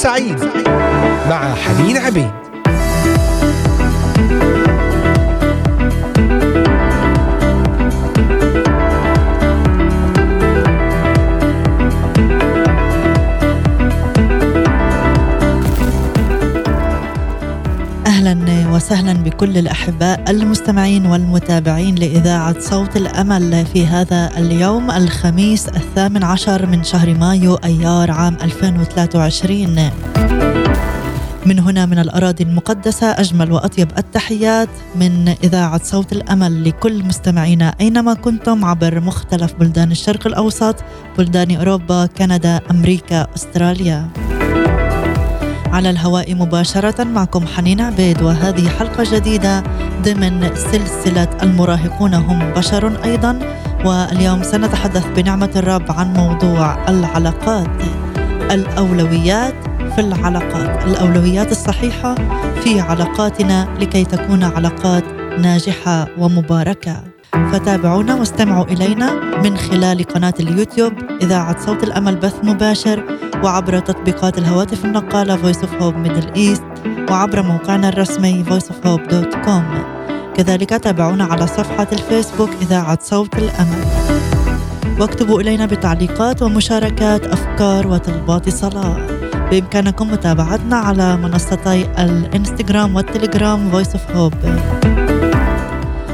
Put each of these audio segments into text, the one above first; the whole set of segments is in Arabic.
سعيد مع حنين عبيد. وسهلا بكل الأحباء المستمعين والمتابعين لإذاعة صوت الأمل في هذا اليوم الخميس الثامن عشر من شهر مايو أيار عام 2023 من هنا من الأراضي المقدسة أجمل وأطيب التحيات من إذاعة صوت الأمل لكل مستمعينا أينما كنتم عبر مختلف بلدان الشرق الأوسط بلدان أوروبا كندا أمريكا أستراليا. على الهواء مباشرة معكم حنين عبيد وهذه حلقة جديدة ضمن سلسلة المراهقون هم بشر أيضا. واليوم سنتحدث بنعمة الرب عن موضوع العلاقات الأولويات في العلاقات. الأولويات الصحيحة في علاقاتنا لكي تكون علاقات ناجحة ومباركة. فتابعونا واستمعوا إلينا من خلال قناة اليوتيوب إذاعة صوت الأمل بث مباشر وعبر تطبيقات الهواتف النقالة Voice of Hope Middle East وعبر موقعنا الرسمي voiceofhope.com كذلك تابعونا على صفحة الفيسبوك إذاعة صوت الأمل. واكتبوا إلينا بتعليقات ومشاركات أفكار وطلبات صلاة بإمكانكم متابعتنا على منصتي الإنستغرام والتليجرام Voice of Hope.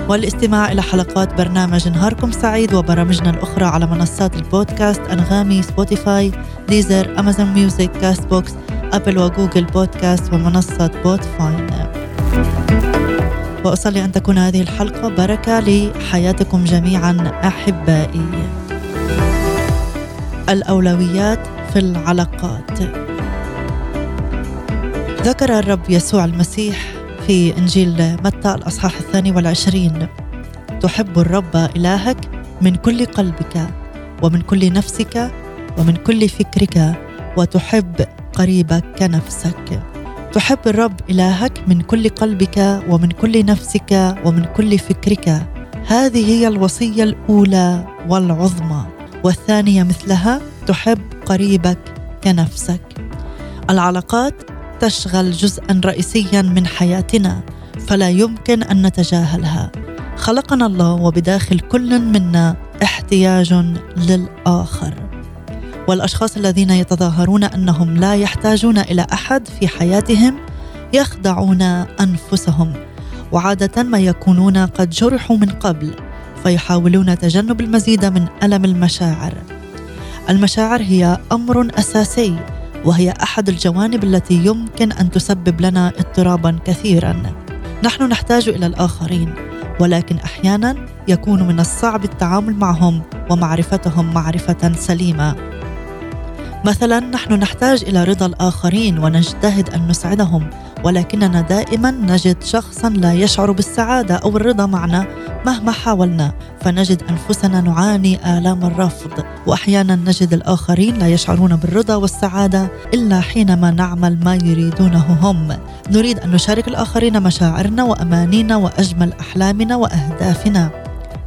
والاستماع إلى حلقات برنامج نهاركم سعيد وبرامجنا الأخرى على منصات البودكاست أنغامي سبوتيفاي ديزر أمازون ميوزك كاست بوكس أبل وجوجل بودكاست ومنصة بودفاين. وأصلي أن تكون هذه الحلقة بركة لحياتكم جميعا أحبائي. الأولويات في العلاقات. ذكر الرب يسوع المسيح في إنجيل متى الأصحاح الثاني والعشرين. تحب الرب إلهك من كل قلبك ومن كل نفسك ومن كل فكرك وتحب قريبك كنفسك تحب الرب إلهك من كل قلبك ومن كل نفسك ومن كل فكرك. هذه هي الوصية الأولى والعظمى والثانية مثلها تحب قريبك كنفسك العلاقات تشغل جزءا رئيسيا من حياتنا فلا يمكن أن نتجاهلها. خلقنا الله وبداخل كل منا احتياج للآخر. والأشخاص الذين يتظاهرون أنهم لا يحتاجون إلى أحد في حياتهم يخدعون أنفسهم. وعادة ما يكونون قد جرحوا من قبل فيحاولون تجنب المزيد من ألم المشاعر. المشاعر هي أمر أساسي وهي أحد الجوانب التي يمكن أن تسبب لنا اضطرابا كثيرا. نحن نحتاج إلى الآخرين ولكن أحيانا يكون من الصعب التعامل معهم ومعرفتهم معرفة سليمة. مثلا نحن نحتاج إلى رضا الآخرين ونجتهد أن نسعدهم ولكننا دائما نجد شخصا لا يشعر بالسعادة أو الرضا معنا مهما حاولنا فنجد أنفسنا نعاني آلام الرفض. واحيانا نجد الآخرين لا يشعرون بالرضا والسعادة إلا حينما نعمل ما يريدونه هم. نريد أن نشارك الآخرين مشاعرنا وأمانينا وأجمل أحلامنا وأهدافنا.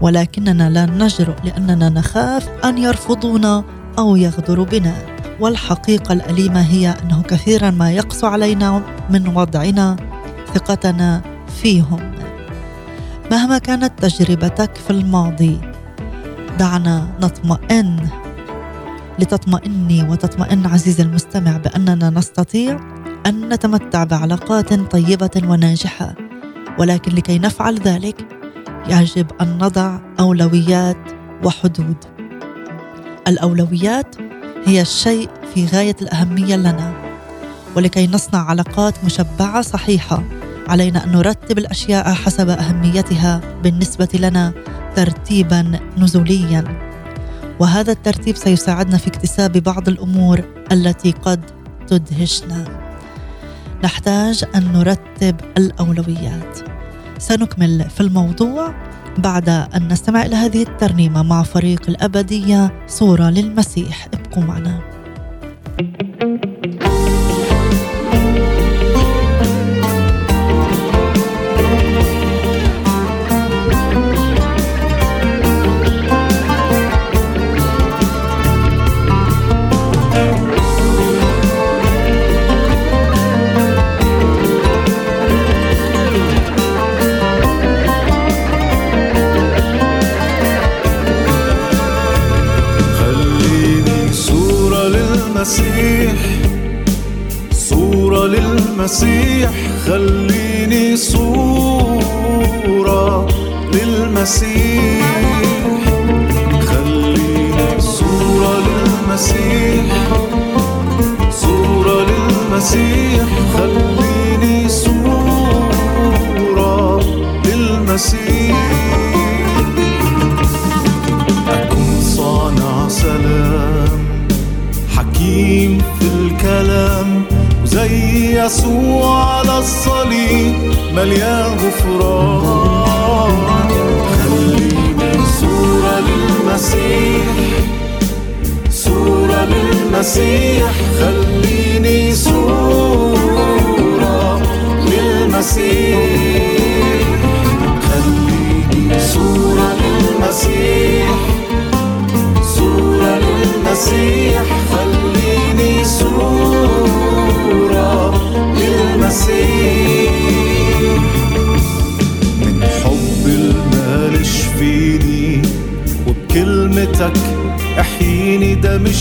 ولكننا لا نجرؤ لأننا نخاف أن يرفضونا أو يغدروا بنا. والحقيقة الأليمة هي أنه كثيرا ما يقسو علينا من وضعنا ثقتنا فيهم. مهما كانت تجربتك في الماضي دعنا نطمئن لتطمئني وتطمئن عزيزي المستمع بأننا نستطيع أن نتمتع بعلاقات طيبة وناجحة. ولكن لكي نفعل ذلك يجب أن نضع أولويات وحدود. الأولويات هي الشيء في غاية الأهمية لنا ولكي نصنع علاقات مشبعة صحيحة. علينا أن نرتب الأشياء حسب أهميتها بالنسبة لنا ترتيبا نزوليا. وهذا الترتيب سيساعدنا في اكتساب بعض الأمور التي قد تدهشنا. نحتاج أن نرتب الأولويات. سنكمل في الموضوع. بعد أن نستمع إلى هذه الترنيمة مع فريق الأبدية صورة للمسيح. ابقوا معنا. للمسيح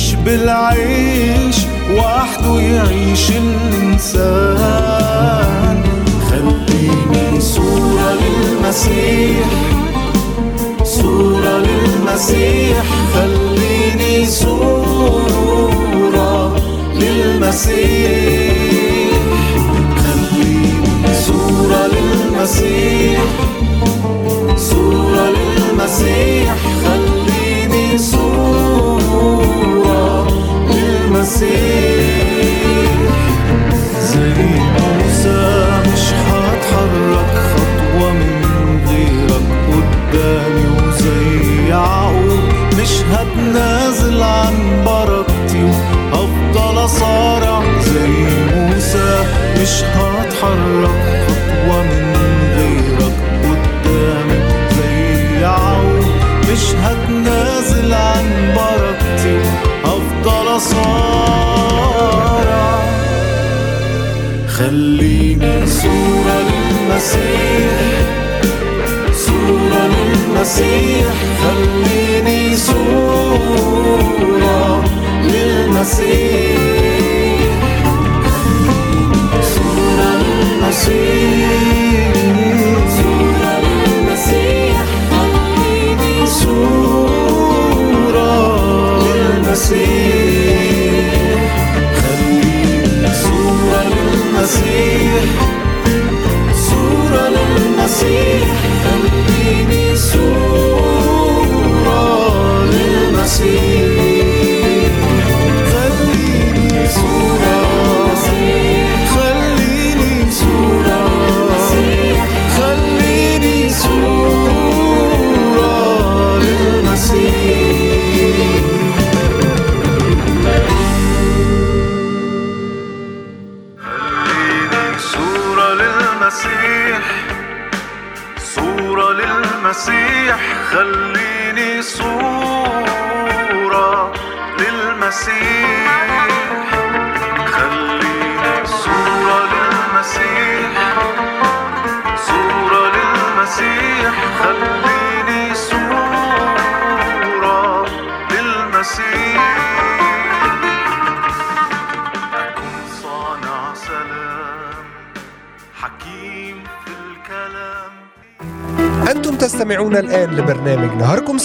مش بالعيش وحده يعيش الإنسان. خليني صورة للمسيح صورة للمسيح. خليني صورة للمسيح. خليني صورة للمسيح صورة للمسيح. خليني صورة زي موسى مش هتحرك خطوة من غيرك قدامي وزي يعقوب مش هتنازل عن بركتي وهفضل أصارع زي موسى مش هتحرك خطوة من غيرك قدامي زي يعقوب مش هتنازل عن بركتي أصارع خليني صورة للمسيح. صورة للمسيح. خليني صورة للمسيح. صورة للمسيح صورة للمسيح خليني صورة للمسيح. للمسيح صورة للمسيح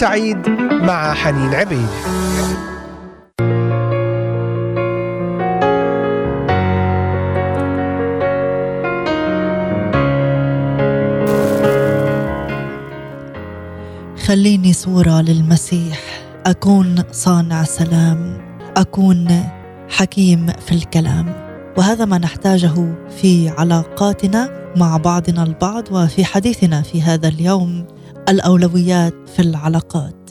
سعيد مع حنين عبيد. خليني صورة للمسيح. أكون صانع سلام. أكون حكيم في الكلام. وهذا ما نحتاجه في علاقاتنا مع بعضنا البعض وفي حديثنا في هذا اليوم. الأولويات في العلاقات.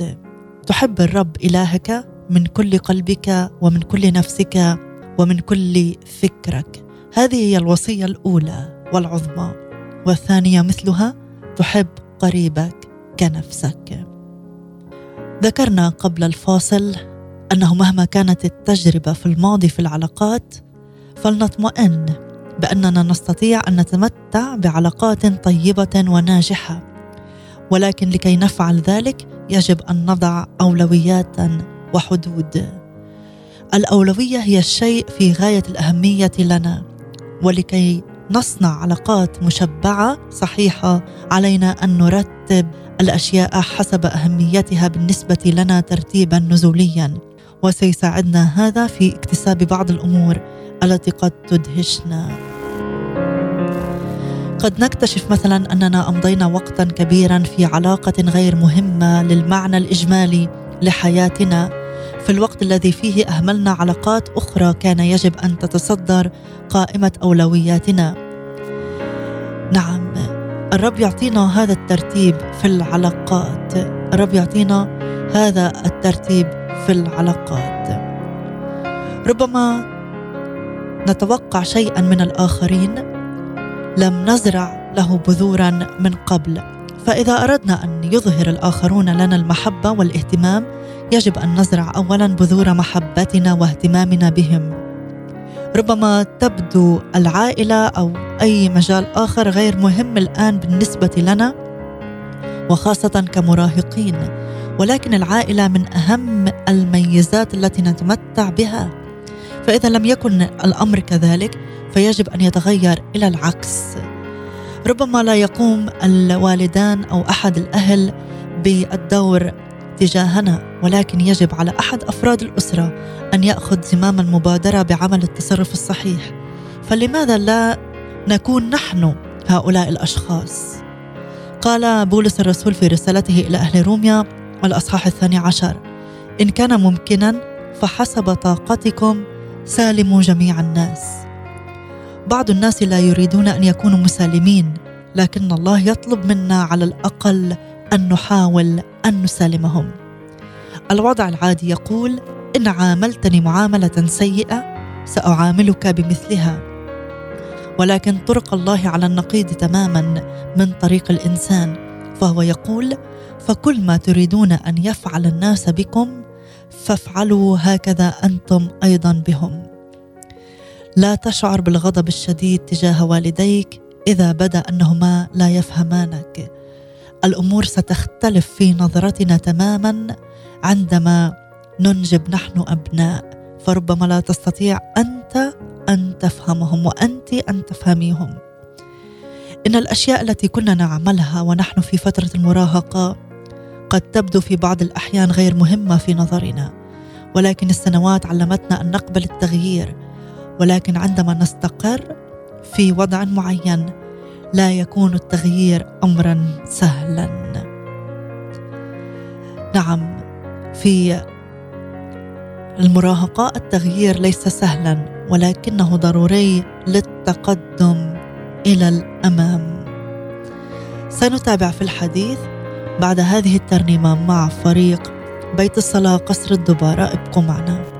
تحب الرب إلهك من كل قلبك ومن كل نفسك ومن كل فكرك. هذه هي الوصية الأولى والعظمى. والثانية مثلها تحب قريبك كنفسك. ذكرنا قبل الفاصل أنه مهما كانت التجربة في الماضي في العلاقات فلنطمئن بأننا نستطيع أن نتمتع بعلاقات طيبة وناجحة. ولكن لكي نفعل ذلك يجب أن نضع أولويات وحدود. الأولوية هي الشيء في غاية الأهمية لنا ولكي نصنع علاقات مشبعة صحيحة علينا أن نرتب الأشياء حسب أهميتها بالنسبة لنا ترتيبا نزوليا. وسيساعدنا هذا في اكتساب بعض الأمور التي قد تدهشنا. قد نكتشف مثلا أننا أمضينا وقتا كبيرا في علاقة غير مهمة للمعنى الإجمالي لحياتنا. في الوقت الذي فيه أهملنا علاقات أخرى كان يجب أن تتصدر قائمة أولوياتنا. نعم الرب يعطينا هذا الترتيب في العلاقات. الرب يعطينا هذا الترتيب في العلاقات. ربما نتوقع شيئا من الآخرين لم نزرع له بذورا من قبل. فإذا أردنا أن يظهر الآخرون لنا المحبة والاهتمام يجب أن نزرع اولا بذور محبتنا واهتمامنا بهم. ربما تبدو العائلة أو أي مجال آخر غير مهم الآن بالنسبة لنا وخاصة كمراهقين ولكن العائلة من أهم الميزات التي نتمتع بها. فإذا لم يكن الأمر كذلك فيجب أن يتغير إلى العكس. ربما لا يقوم الوالدان أو أحد الأهل بالدور تجاهنا ولكن يجب على أحد أفراد الأسرة أن يأخذ زمام المبادرة بعمل التصرف الصحيح. فلماذا لا نكون نحن هؤلاء الأشخاص؟ قال بولس الرسول في رسالته إلى أهل روميا الاصحاح الثاني عشر إن كان ممكنا فحسب طاقتكم سالموا جميع الناس. بعض الناس لا يريدون أن يكونوا مسالمين لكن الله يطلب منا على الأقل أن نحاول أن نسالمهم. الوضع العادي يقول إن عاملتني معاملة سيئة سأعاملك بمثلها. ولكن طرق الله على النقيض تماما من طريق الإنسان فهو يقول فكل ما تريدون أن يفعل الناس بكم فافعلوا هكذا أنتم أيضا بهم. لا تشعر بالغضب الشديد تجاه والديك إذا بدا أنهما لا يفهمانك. الأمور ستختلف في نظرتنا تماما عندما ننجب نحن أبناء. فربما لا تستطيع أنت أن تفهمهم وأنت أن تفهميهم. إن الأشياء التي كنا نعملها ونحن في فترة المراهقة قد تبدو في بعض الأحيان غير مهمة في نظرنا. ولكن السنوات علمتنا أن نقبل التغيير. ولكن عندما نستقر في وضع معين لا يكون التغيير امرا سهلا. نعم في المراهقة التغيير ليس سهلا ولكنه ضروري للتقدم إلى الأمام. سنتابع في الحديث بعد هذه الترنيمة مع فريق بيت الصلاة قصر الدباره ابقوا معنا.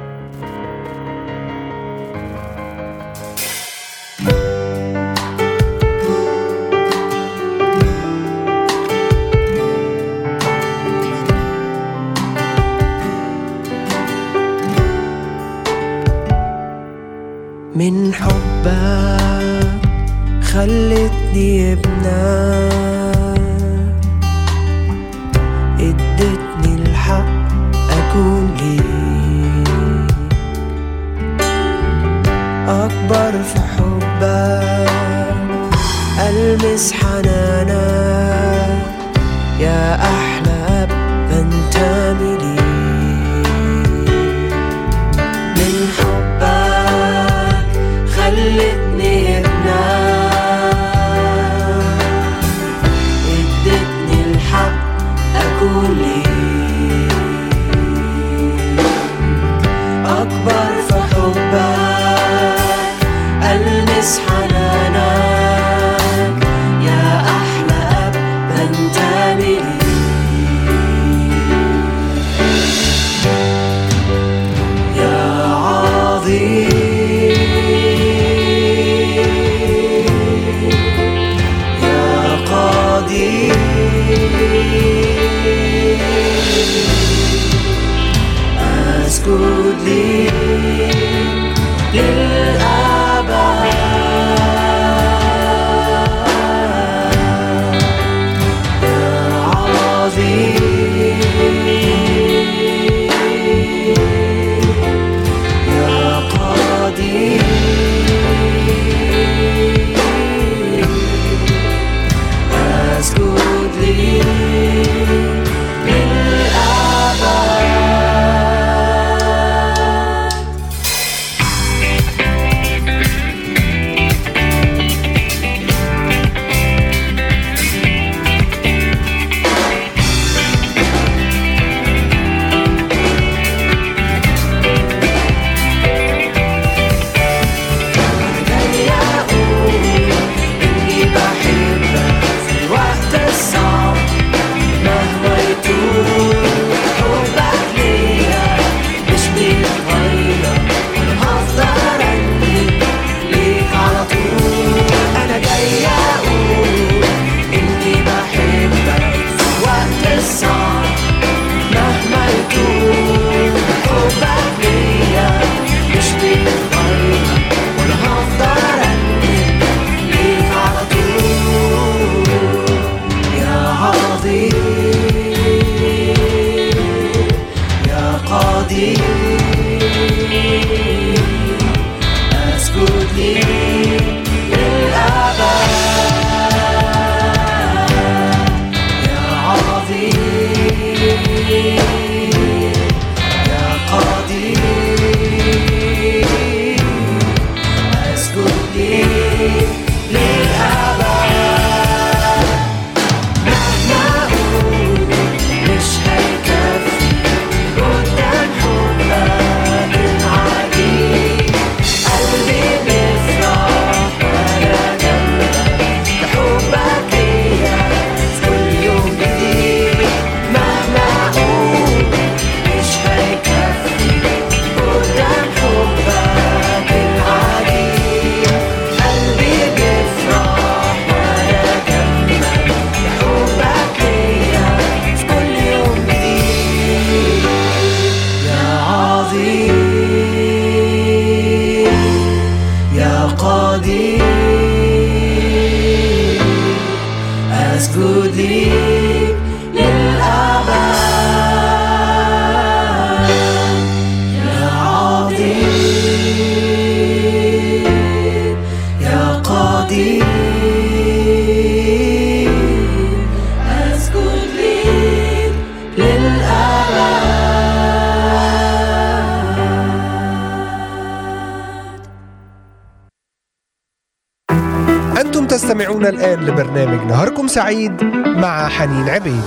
تستمعون الآن لبرنامج نهاركم سعيد مع حنين عبيد.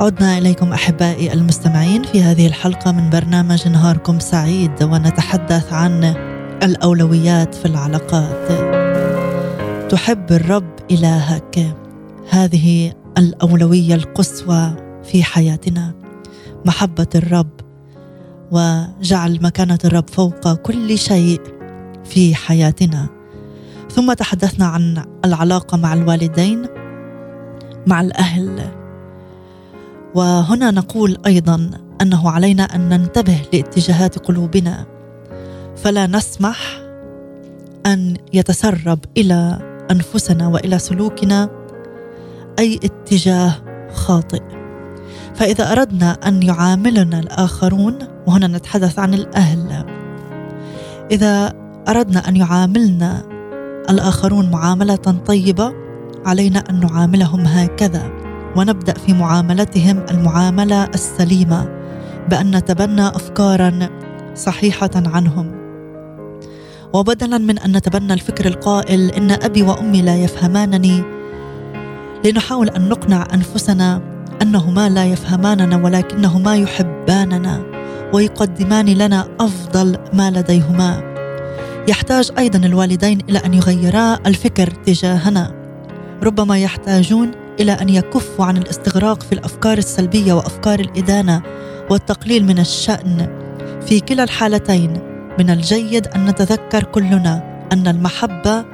عدنا إليكم أحبائي المستمعين في هذه الحلقة من برنامج نهاركم سعيد ونتحدث عن الأولويات في العلاقات. تحب الرب إلهك. هذه الأولوية القصوى في حياتنا. محبة الرب وجعل مكانة الرب فوق كل شيء في حياتنا. ثم تحدثنا عن العلاقة مع الوالدين مع الأهل. وهنا نقول أيضا أنه علينا أن ننتبه لاتجاهات قلوبنا. فلا نسمح أن يتسرب إلى أنفسنا وإلى سلوكنا أي اتجاه خاطئ. فإذا أردنا أن يعاملنا الآخرون وهنا نتحدث عن الأهل. إذا أردنا أن يعاملنا الآخرون معاملة طيبة علينا أن نعاملهم هكذا ونبدأ في معاملتهم المعاملة السليمة بأن نتبنى افكارا صحيحة عنهم. وبدلا من أن نتبنى الفكر القائل إن أبي وأمي لا يفهمانني لنحاول أن نقنع أنفسنا أنهما لا يفهماننا ولكنهما يحباننا ويقدمان لنا أفضل ما لديهما. يحتاج أيضا الوالدين إلى أن يغيرا الفكر تجاهنا. ربما يحتاجون إلى أن يكفوا عن الاستغراق في الأفكار السلبية وأفكار الإدانة والتقليل من الشأن. في كلا الحالتين من الجيد أن نتذكر كلنا أن المحبة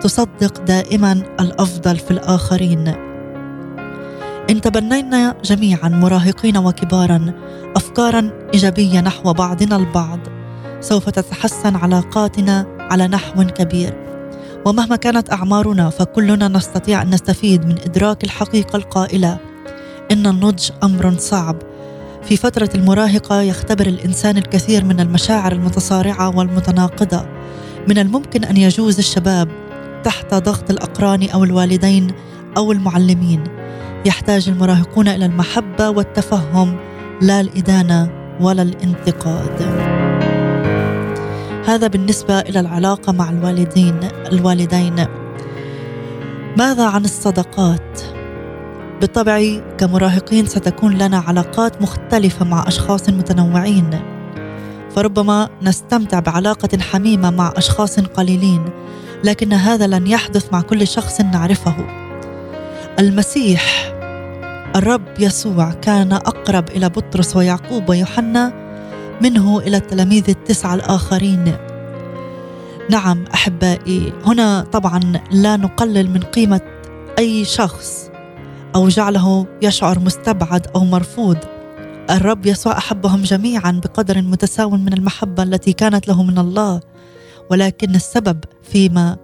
تصدق دائما الأفضل في الآخرين. إن تبنينا جميعا مراهقين وكبارا افكارا إيجابية نحو بعضنا البعض سوف تتحسن علاقاتنا على نحو كبير. ومهما كانت أعمارنا فكلنا نستطيع أن نستفيد من إدراك الحقيقة القائلة إن النضج أمر صعب في فترة المراهقة يختبر الإنسان الكثير من المشاعر المتصارعة والمتناقضة. من الممكن أن يجوز الشباب تحت ضغط الأقران أو الوالدين أو المعلمين. يحتاج المراهقون إلى المحبة والتفهم لا الإدانة ولا الانتقاد. هذا بالنسبة إلى العلاقة مع الوالدين الوالدين. ماذا عن الصداقات بالطبع كمراهقين ستكون لنا علاقات مختلفة مع أشخاص متنوعين. فربما نستمتع بعلاقة حميمة مع أشخاص قليلين لكن هذا لن يحدث مع كل شخص نعرفه. المسيح الرب يسوع كان أقرب إلى بطرس ويعقوب ويوحنا منه إلى التلاميذ التسعة الآخرين. نعم أحبائي هنا طبعا لا نقلل من قيمة أي شخص. أو جعله يشعر مستبعد أو مرفوض. الرب يسوع أحبهم جميعا بقدر متساو من المحبة التي كانت له من الله ولكن السبب فيما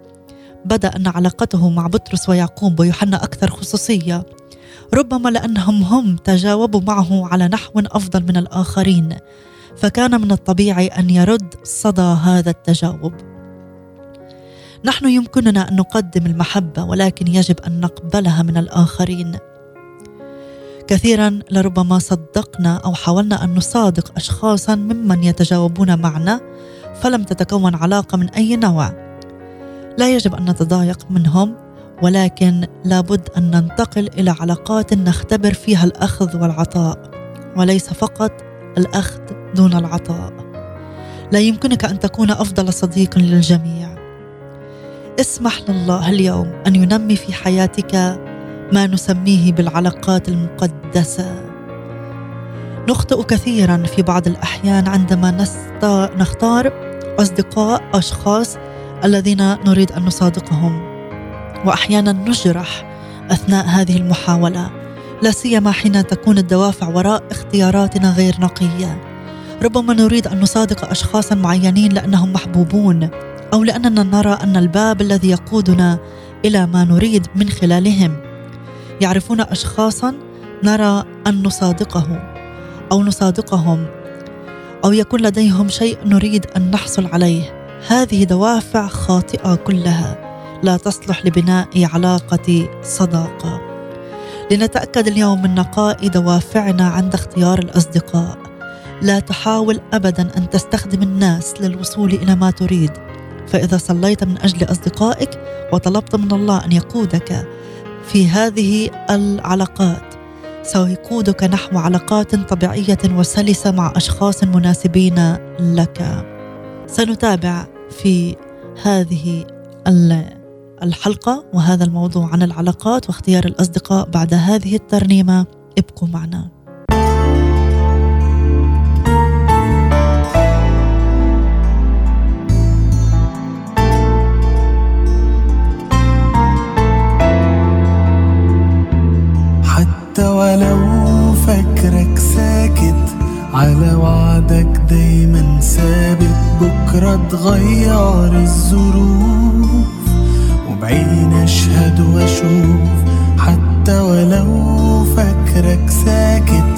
بدأ أن علاقته مع بطرس ويعقوب ويوحنا أكثر خصوصية. ربما لأنهم هم تجاوبوا معه على نحو أفضل من الآخرين فكان من الطبيعي أن يرد صدى هذا التجاوب. نحن يمكننا أن نقدم المحبة ولكن يجب أن نقبلها من الآخرين. كثيرا لربما صدقنا أو حاولنا أن نصادق اشخاصا ممن يتجاوبون معنا فلم تتكون علاقة من أي نوع. لا يجب أن نتضايق منهم ولكن لابد أن ننتقل إلى علاقات نختبر فيها الأخذ والعطاء وليس فقط الأخذ دون العطاء. لا يمكنك أن تكون أفضل صديق للجميع. اسمح لله اليوم أن ينمي في حياتك ما نسميه بالعلاقات المقدسة. نخطئ كثيرا في بعض الأحيان عندما نختار أصدقاء أشخاص الذين نريد أن نصادقهم. واحيانا نجرح أثناء هذه المحاولة لا سيما حين تكون الدوافع وراء اختياراتنا غير نقية. ربما نريد أن نصادق اشخاصا معينين لأنهم محبوبون. أو لأننا نرى أن الباب الذي يقودنا إلى ما نريد من خلالهم. يعرفون اشخاصا نرى أن نصادقه أو نصادقهم أو يكون لديهم شيء نريد أن نحصل عليه. هذه دوافع خاطئة كلها لا تصلح لبناء علاقة صداقة. لنتأكد اليوم من نقاء دوافعنا عند اختيار الأصدقاء. لا تحاول ابدا أن تستخدم الناس للوصول إلى ما تريد. فإذا صليت من أجل أصدقائك وطلبت من الله أن يقودك في هذه العلاقات سيقودك نحو علاقات طبيعية وسلسة مع أشخاص مناسبين لك. سنتابع في هذه الحلقة وهذا الموضوع عن العلاقات واختيار الأصدقاء بعد هذه الترنيمة. ابقوا معنا. ولو فكرك ساكت على وعدك دايما ثابت بكرة تغير الظروف. وبعين أشهد وأشوف حتى ولو فكرك ساكت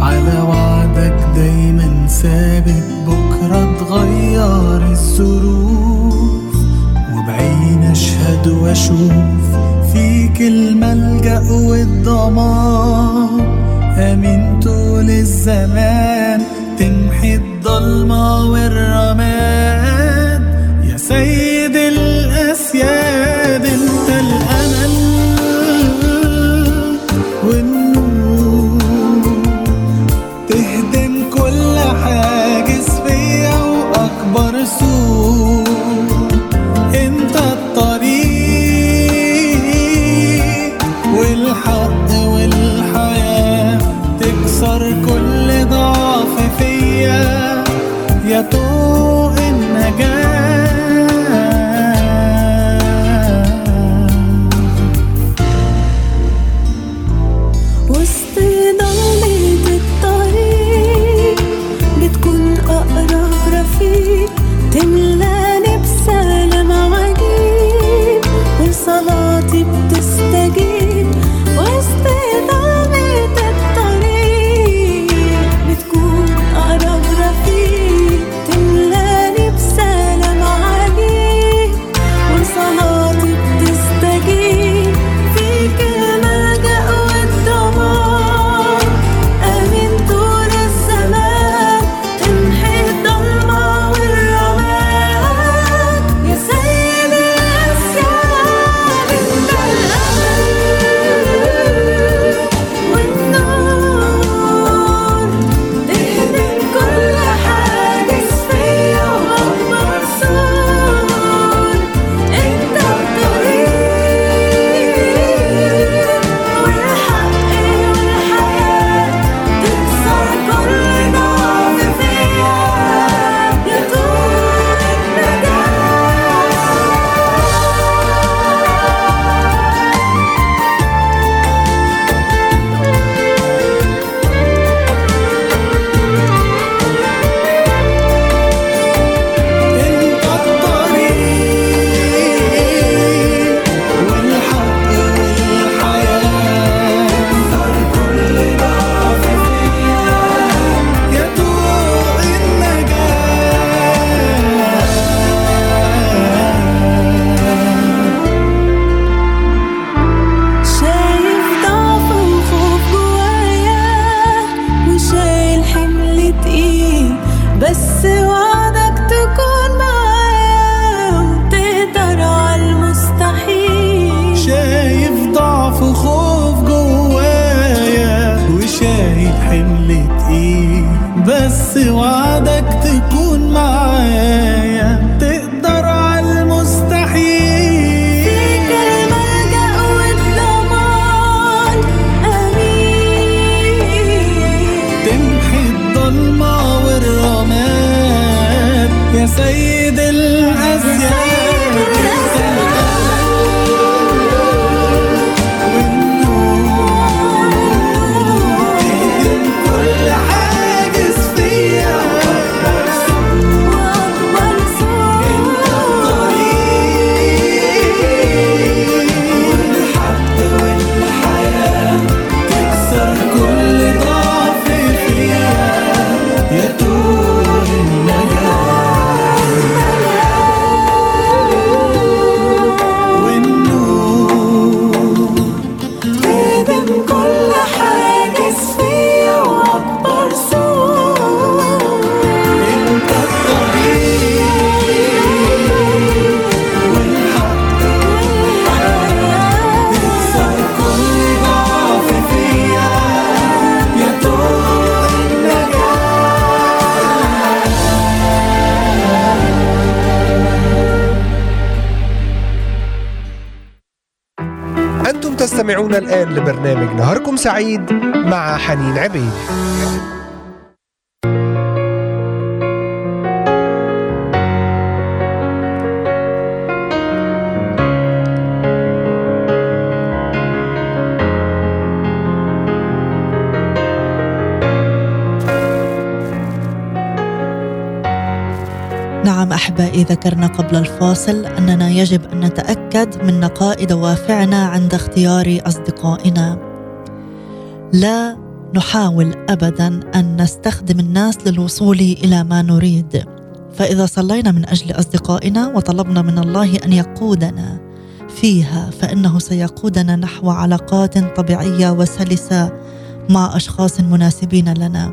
على وعدك دايما ثابت بكرة تغير الظروف. وبعين أشهد وأشوف فيك الملجأ والضمان. أمين طول الزمان تمحي سعيد مع حنين عبيد. نعم أحبائي ذكرنا قبل الفاصل أننا يجب أن نتأكد من نقاء دوافعنا عند اختيار أصدقائنا. لا نحاول ابدا أن نستخدم الناس للوصول إلى ما نريد. فإذا صلينا من أجل أصدقائنا وطلبنا من الله أن يقودنا فيها فإنه سيقودنا نحو علاقات طبيعية وسلسة مع أشخاص مناسبين لنا.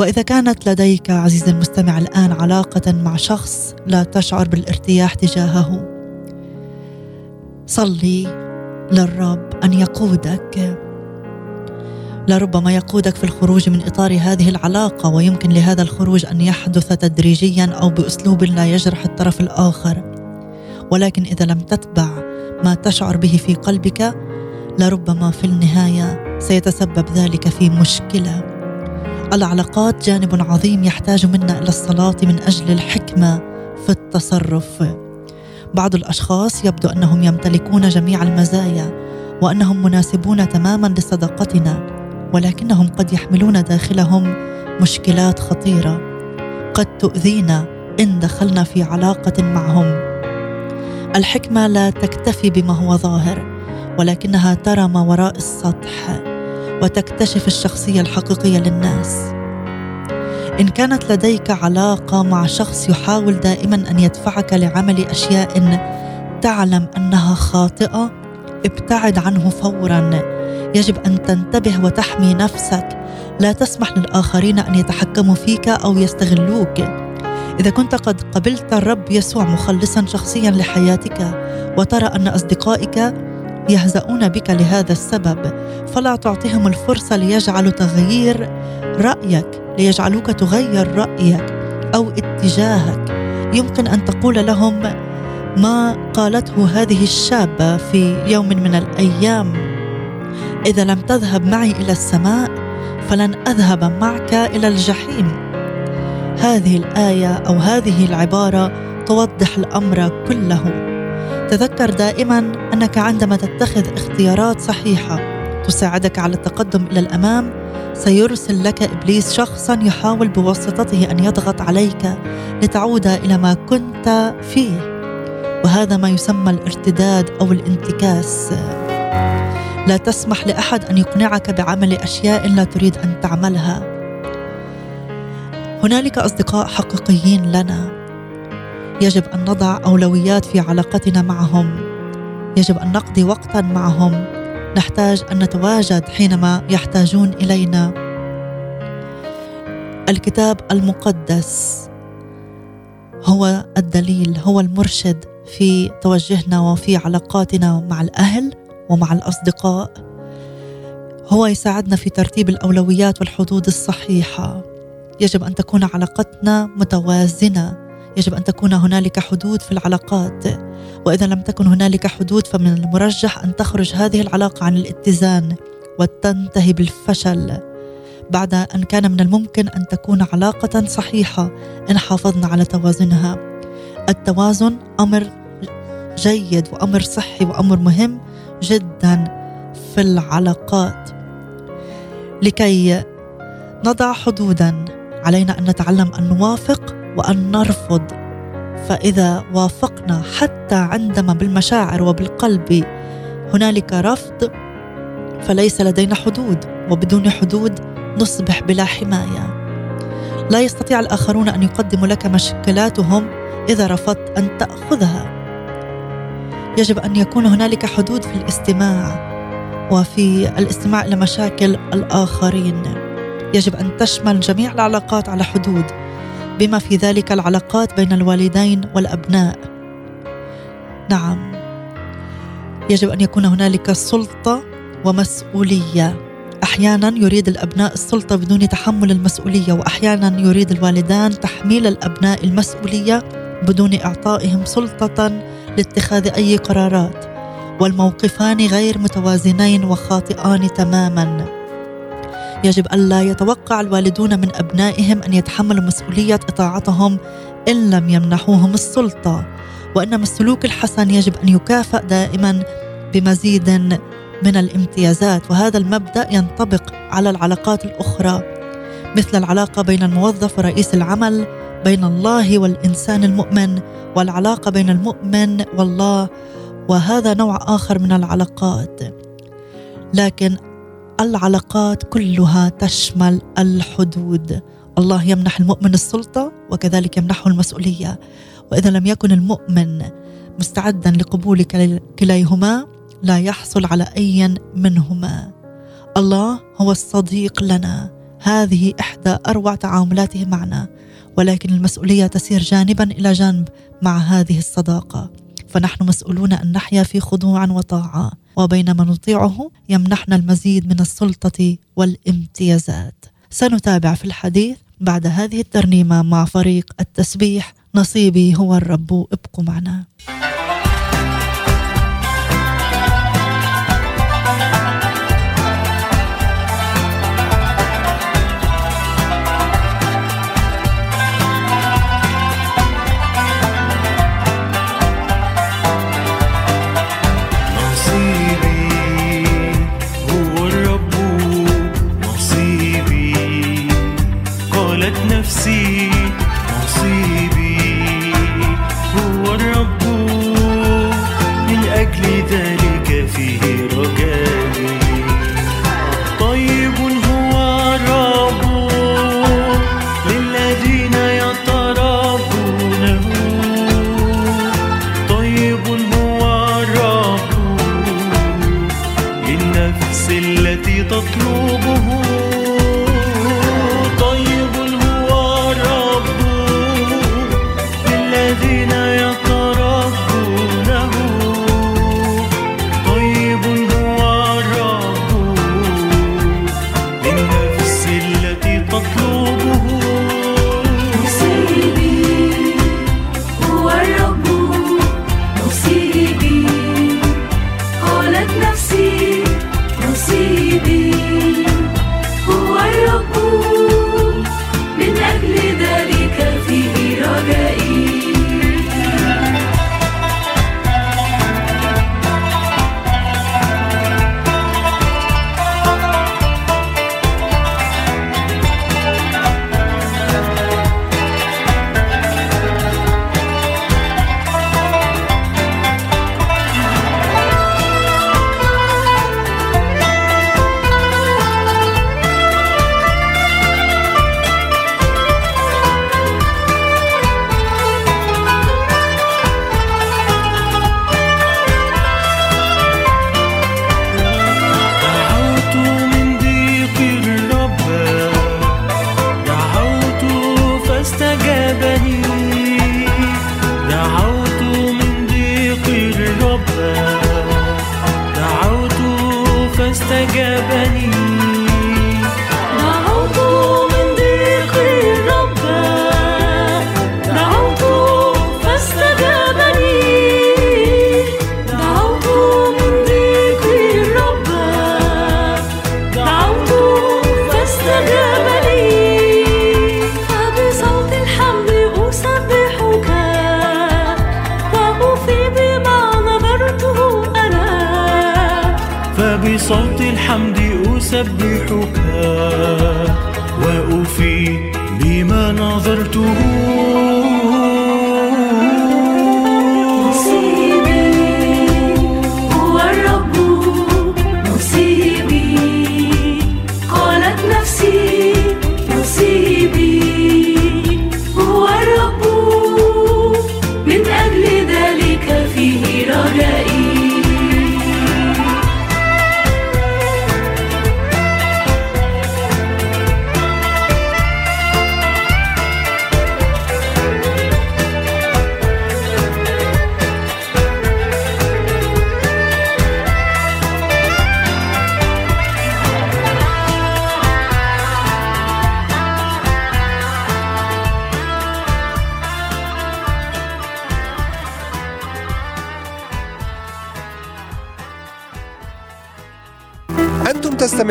وإذا كانت لديك عزيزي المستمع الآن علاقة مع شخص لا تشعر بالارتياح تجاهه صلي للرب أن يقودك. لربما يقودك في الخروج من إطار هذه العلاقة ويمكن لهذا الخروج أن يحدث تدريجيا أو بأسلوب لا يجرح الطرف الآخر. ولكن إذا لم تتبع ما تشعر به في قلبك لربما في النهاية سيتسبب ذلك في مشكلة. العلاقات جانب عظيم يحتاج منا إلى الصلاة من أجل الحكمة في التصرف. بعض الأشخاص يبدو أنهم يمتلكون جميع المزايا وأنهم مناسبون تماما لصداقتنا. ولكنهم قد يحملون داخلهم مشكلات خطيرة. قد تؤذينا إن دخلنا في علاقة معهم. الحكمة لا تكتفي بما هو ظاهر ولكنها ترى ما وراء السطح وتكتشف الشخصية الحقيقية للناس. إن كانت لديك علاقة مع شخص يحاول دائما أن يدفعك لعمل أشياء تعلم أنها خاطئة ابتعد عنه فورا. يجب أن تنتبه وتحمي نفسك. لا تسمح للآخرين أن يتحكموا فيك أو يستغلوك. إذا كنت قد قبلت الرب يسوع مخلصا شخصيا لحياتك وترى أن أصدقائك يهزؤون بك لهذا السبب فلا تعطيهم الفرصة ليجعلوا تغيير رأيك ليجعلوك تغير رأيك أو اتجاهك. يمكن أن تقول لهم ما قالته هذه الشابة في يوم من الأيام إذا لم تذهب معي إلى السماء فلن أذهب معك إلى الجحيم. هذه الآية أو هذه العبارة توضح الأمر كله. تذكر دائما أنك عندما تتخذ اختيارات صحيحة تساعدك على التقدم إلى الأمام سيرسل لك إبليس شخصا يحاول بواسطته أن يضغط عليك لتعود إلى ما كنت فيه. وهذا ما يسمى الارتداد أو الانتكاس. لا تسمح لأحد أن يقنعك بعمل أشياء لا تريد أن تعملها. هنالك أصدقاء حقيقيين لنا. يجب أن نضع أولويات في علاقتنا معهم. يجب أن نقضي وقتا معهم. نحتاج أن نتواجد حينما يحتاجون إلينا. الكتاب المقدس هو الدليل هو المرشد في توجهنا وفي علاقاتنا مع الأهل ومع الأصدقاء. هو يساعدنا في ترتيب الأولويات والحدود الصحيحة. يجب أن تكون علاقتنا متوازنة. يجب أن تكون هنالك حدود في العلاقات. وإذا لم تكن هنالك حدود فمن المرجح أن تخرج هذه العلاقة عن الاتزان وتنتهي بالفشل. بعد أن كان من الممكن أن تكون علاقة صحيحة إن حافظنا على توازنها. التوازن أمر جيد وأمر صحي وأمر مهم جدا في العلاقات. لكي نضع حدودا علينا أن نتعلم أن نوافق وأن نرفض. فإذا وافقنا حتى عندما بالمشاعر وبالقلب هنالك رفض فليس لدينا حدود وبدون حدود نصبح بلا حماية. لا يستطيع الآخرون أن يقدموا لك مشكلاتهم إذا رفضت أن تأخذها. يجب أن يكون هنالك حدود في الاستماع وفي الاستماع إلى مشاكل الآخرين. يجب أن تشمل جميع العلاقات على حدود بما في ذلك العلاقات بين الوالدين والأبناء. نعم. يجب أن يكون هنالك سلطة ومسؤولية. أحيانا يريد الأبناء السلطة بدون تحمل المسؤولية واحيانا يريد الوالدان تحميل الأبناء المسؤولية بدون إعطائهم سلطة لاتخاذ أي قرارات والموقفان غير متوازنين وخاطئان تماما. يجب ألا يتوقع الوالدون من أبنائهم أن يتحملوا مسؤولية إطاعتهم إن لم يمنحوهم السلطة وإنما السلوك الحسن يجب أن يكافئ دائما بمزيد من الامتيازات وهذا المبدأ ينطبق على العلاقات الأخرى مثل العلاقة بين الموظف ورئيس العمل بين الله والإنسان المؤمن والعلاقة بين المؤمن والله وهذا نوع آخر من العلاقات. لكن العلاقات كلها تشمل الحدود. الله يمنح المؤمن السلطة وكذلك يمنحه المسؤولية. وإذا لم يكن المؤمن مستعدا لقبول كليهما لا يحصل على أي منهما. الله هو الصديق لنا. هذه إحدى أروع تعاملاته معنا. ولكن المسؤولية تسير جانبا إلى جانب مع هذه الصداقة. فنحن مسؤولون أن نحيا في خضوع وطاعة وبينما نطيعه يمنحنا المزيد من السلطة والامتيازات. سنتابع في الحديث بعد هذه الترنيمة مع فريق التسبيح. نصيبي هو الرب ابقوا معنا. بصوت الحمد أسبحك وأوفي بما نظرته.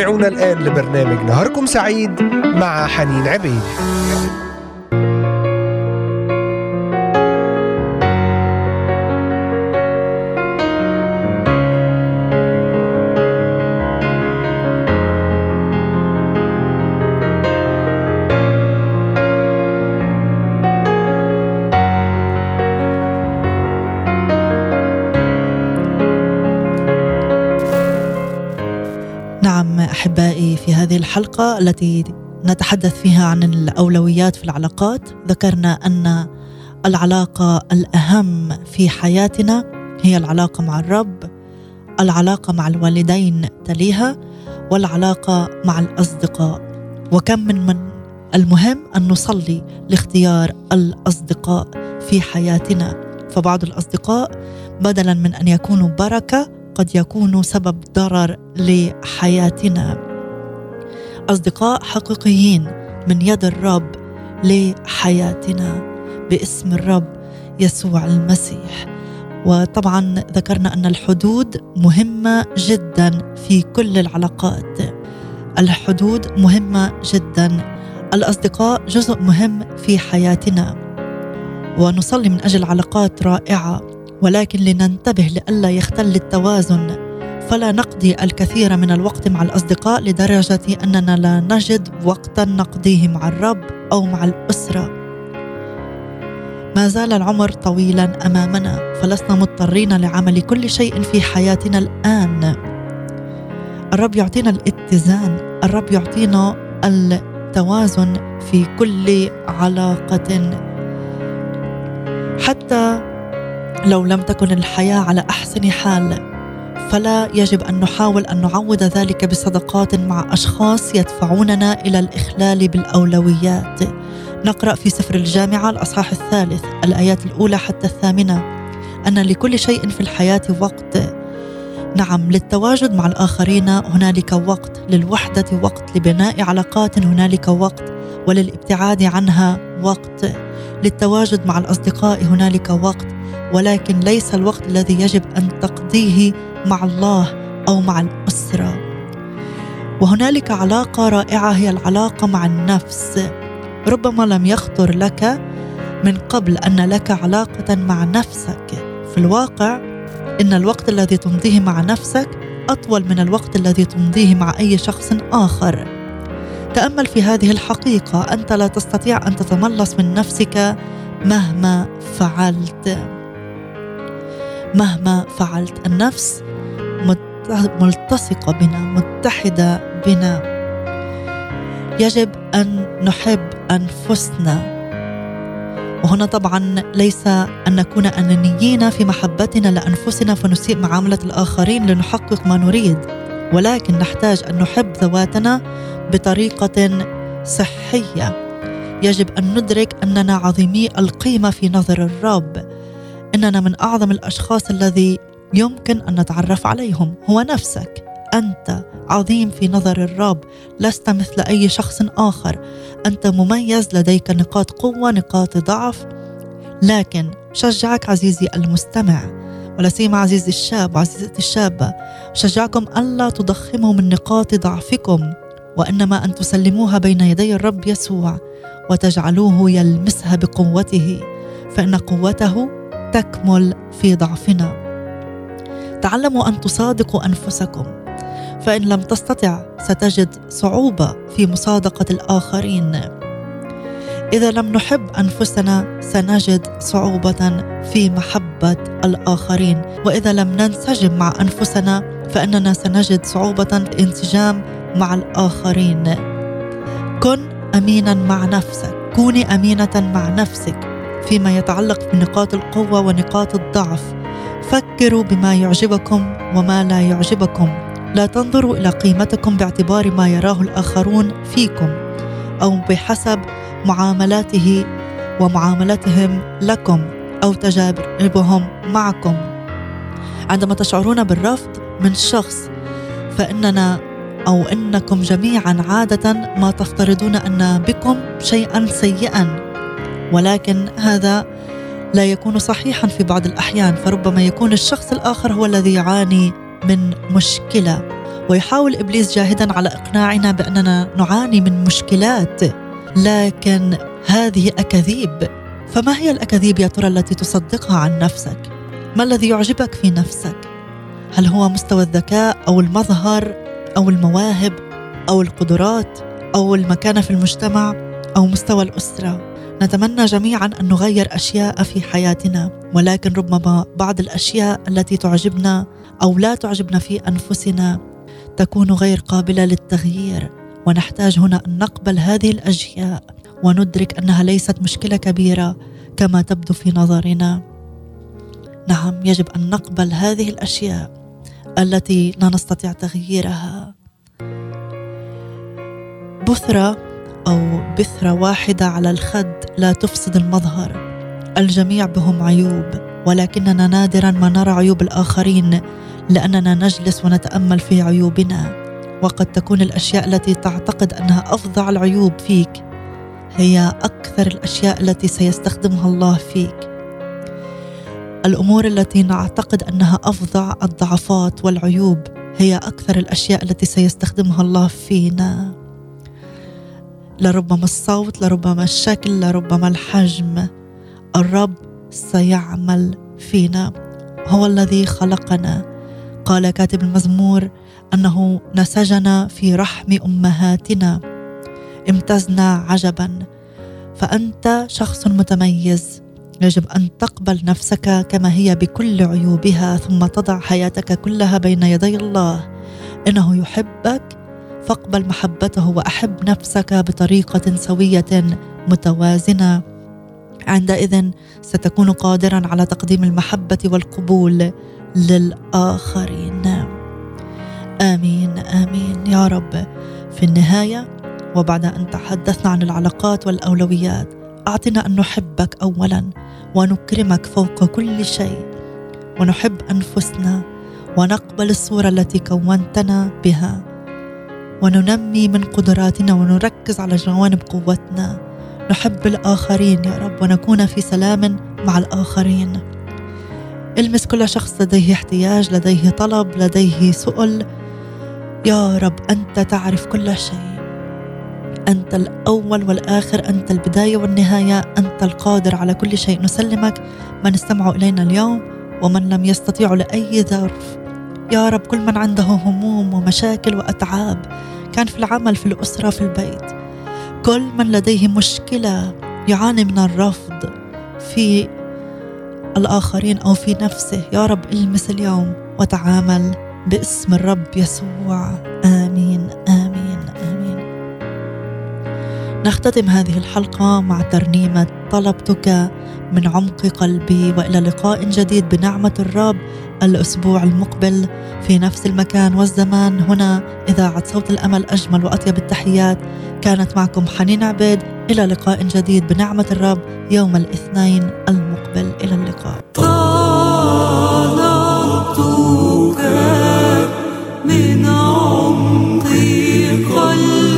تستمعون الآن لبرنامج نهاركم سعيد مع حنين عبيد. الحلقة التي نتحدث فيها عن الأولويات في العلاقات. ذكرنا أن العلاقة الأهم في حياتنا هي العلاقة مع الرب العلاقة مع الوالدين تليها والعلاقة مع الأصدقاء. وكم من من؟ المهم أن نصلي لاختيار الأصدقاء في حياتنا. فبعض الأصدقاء بدلا من أن يكونوا بركة قد يكونوا سبب ضرر لحياتنا. أصدقاء حقيقيين من يد الرب لحياتنا باسم الرب يسوع المسيح. وطبعا ذكرنا أن الحدود مهمة جدا في كل العلاقات. الحدود مهمة جدا. الأصدقاء جزء مهم في حياتنا. ونصلي من أجل علاقات رائعة. ولكن لننتبه لئلا يختل التوازن فلا نقضي الكثير من الوقت مع الأصدقاء لدرجة أننا لا نجد وقتا نقضيه مع الرب أو مع الأسرة. ما زال العمر طويلا أمامنا فلسنا مضطرين لعمل كل شيء في حياتنا الآن. الرب يعطينا الاتزان الرب يعطينا التوازن في كل علاقة. حتى لو لم تكن الحياة على أحسن حال فلا يجب أن نحاول أن نعوض ذلك بصداقات مع أشخاص يدفعوننا إلى الإخلال بالأولويات. نقرأ في سفر الجامعة الأصحاح الثالث الآيات الأولى حتى الثامنة. أن لكل شيء في الحياة وقت. نعم للتواجد مع الآخرين هنالك وقت للوحدة وقت لبناء علاقات هنالك وقت وللابتعاد عنها وقت. للتواجد مع الأصدقاء هنالك وقت ولكن ليس الوقت الذي يجب أن تقضيه مع الله أو مع الأسرة. وهنالك علاقة رائعة هي العلاقة مع النفس. ربما لم يخطر لك من قبل أن لك علاقة مع نفسك. في الواقع إن الوقت الذي تمضيه مع نفسك أطول من الوقت الذي تمضيه مع أي شخص آخر. تأمل في هذه الحقيقة أنت لا تستطيع أن تتملص من نفسك مهما فعلت. مهما فعلت النفس ملتصقة بنا متحدة بنا. يجب أن نحب أنفسنا. وهنا طبعا ليس أن نكون أنانيين في محبتنا لأنفسنا فنسيء معاملة الآخرين لنحقق ما نريد. ولكن نحتاج أن نحب ذواتنا بطريقة صحية. يجب أن ندرك أننا عظيمي القيمة في نظر الرب. إننا من أعظم الأشخاص الذي يمكن أن نتعرف عليهم. هو نفسك. أنت عظيم في نظر الرب. لست مثل أي شخص آخر. أنت مميز لديك نقاط قوة نقاط ضعف. لكن شجعك عزيزي المستمع ولا سيما عزيزي الشاب وعزيزتي الشابة شجعكم ألا تضخموا من نقاط ضعفكم وإنما أن تسلموها بين يدي الرب يسوع وتجعلوه يلمسها بقوته فإن قوته تكمل في ضعفنا. تعلموا أن تصادقوا أنفسكم. فإن لم تستطع ستجد صعوبة في مصادقة الآخرين. إذا لم نحب أنفسنا سنجد صعوبة في محبة الآخرين. وإذا لم ننسجم مع أنفسنا فإننا سنجد صعوبة في الانسجام مع الآخرين. كن امينا مع نفسك. كوني أمينة مع نفسك. فيما يتعلق بنقاط القوة ونقاط الضعف. فكروا بما يعجبكم وما لا يعجبكم. لا تنظروا إلى قيمتكم باعتبار ما يراه الآخرون فيكم أو بحسب معاملاته ومعاملتهم لكم أو تجاربهم معكم. عندما تشعرون بالرفض من شخص فإننا أو إنكم جميعا عادة ما تفترضون أن بكم شيئا سيئا. ولكن هذا لا يكون صحيحا في بعض الأحيان فربما يكون الشخص الآخر هو الذي يعاني من مشكلة. ويحاول إبليس جاهدا على إقناعنا بأننا نعاني من مشكلات لكن هذه أكاذيب. فما هي الأكاذيب يا ترى التي تصدقها عن نفسك؟ ما الذي يعجبك في نفسك؟ هل هو مستوى الذكاء أو المظهر أو المواهب أو القدرات أو المكانة في المجتمع أو مستوى الأسرة؟ نتمنى جميعا أن نغير أشياء في حياتنا ولكن ربما بعض الأشياء التي تعجبنا أو لا تعجبنا في أنفسنا تكون غير قابلة للتغيير. ونحتاج هنا أن نقبل هذه الأشياء وندرك أنها ليست مشكلة كبيرة كما تبدو في نظرنا. نعم يجب أن نقبل هذه الأشياء التي لا نستطيع تغييرها. بثرة أو بثرة واحدة على الخد لا تفسد المظهر. الجميع بهم عيوب ولكننا نادرا ما نرى عيوب الآخرين لأننا نجلس ونتأمل في عيوبنا. وقد تكون الأشياء التي تعتقد أنها أفظع العيوب فيك هي أكثر الأشياء التي سيستخدمها الله فيك. الأمور التي نعتقد أنها أفظع الضعفات والعيوب هي أكثر الأشياء التي سيستخدمها الله فينا. لربما الصوت لربما الشكل لربما الحجم. الرب سيعمل فينا. هو الذي خلقنا. قال كاتب المزمور أنه نسجنا في رحم أمهاتنا. امتزنا عجبا. فأنت شخص متميز. يجب أن تقبل نفسك كما هي بكل عيوبها ثم تضع حياتك كلها بين يدي الله. إنه يحبك فاقبل محبته وأحب نفسك بطريقة سوية متوازنة. عندئذ ستكون قادرا على تقديم المحبة والقبول للآخرين. آمين آمين يا رب. في النهاية وبعد أن تحدثنا عن العلاقات والأولويات أعطنا أن نحبك اولا ونكرمك فوق كل شيء. ونحب أنفسنا ونقبل الصورة التي كونتنا بها. وننمي من قدراتنا ونركز على جوانب قوتنا. نحب الآخرين يا رب ونكون في سلام مع الآخرين. المس كل شخص لديه احتياج لديه طلب لديه سؤل. يا رب أنت تعرف كل شيء. أنت الأول والآخر أنت البداية والنهاية أنت القادر على كل شيء. نسلمك من استمعوا إلينا اليوم ومن لم يستطيعوا لأي ظرف. يا رب كل من عنده هموم ومشاكل وأتعاب كان في العمل في الأسرة في البيت. كل من لديه مشكلة يعاني من الرفض في الآخرين أو في نفسه. يا رب المس اليوم وتعامل باسم الرب يسوع. آمين. نختتم هذه الحلقة مع ترنيمة طلبتك من عمق قلبي وإلى لقاء جديد بنعمة الرب الأسبوع المقبل في نفس المكان والزمان. هنا إذاعة صوت الأمل أجمل وأطيب التحيات. كانت معكم حنين عبيد. إلى لقاء جديد بنعمة الرب يوم الاثنين المقبل. إلى اللقاء. طلبتك من عمق قلبي.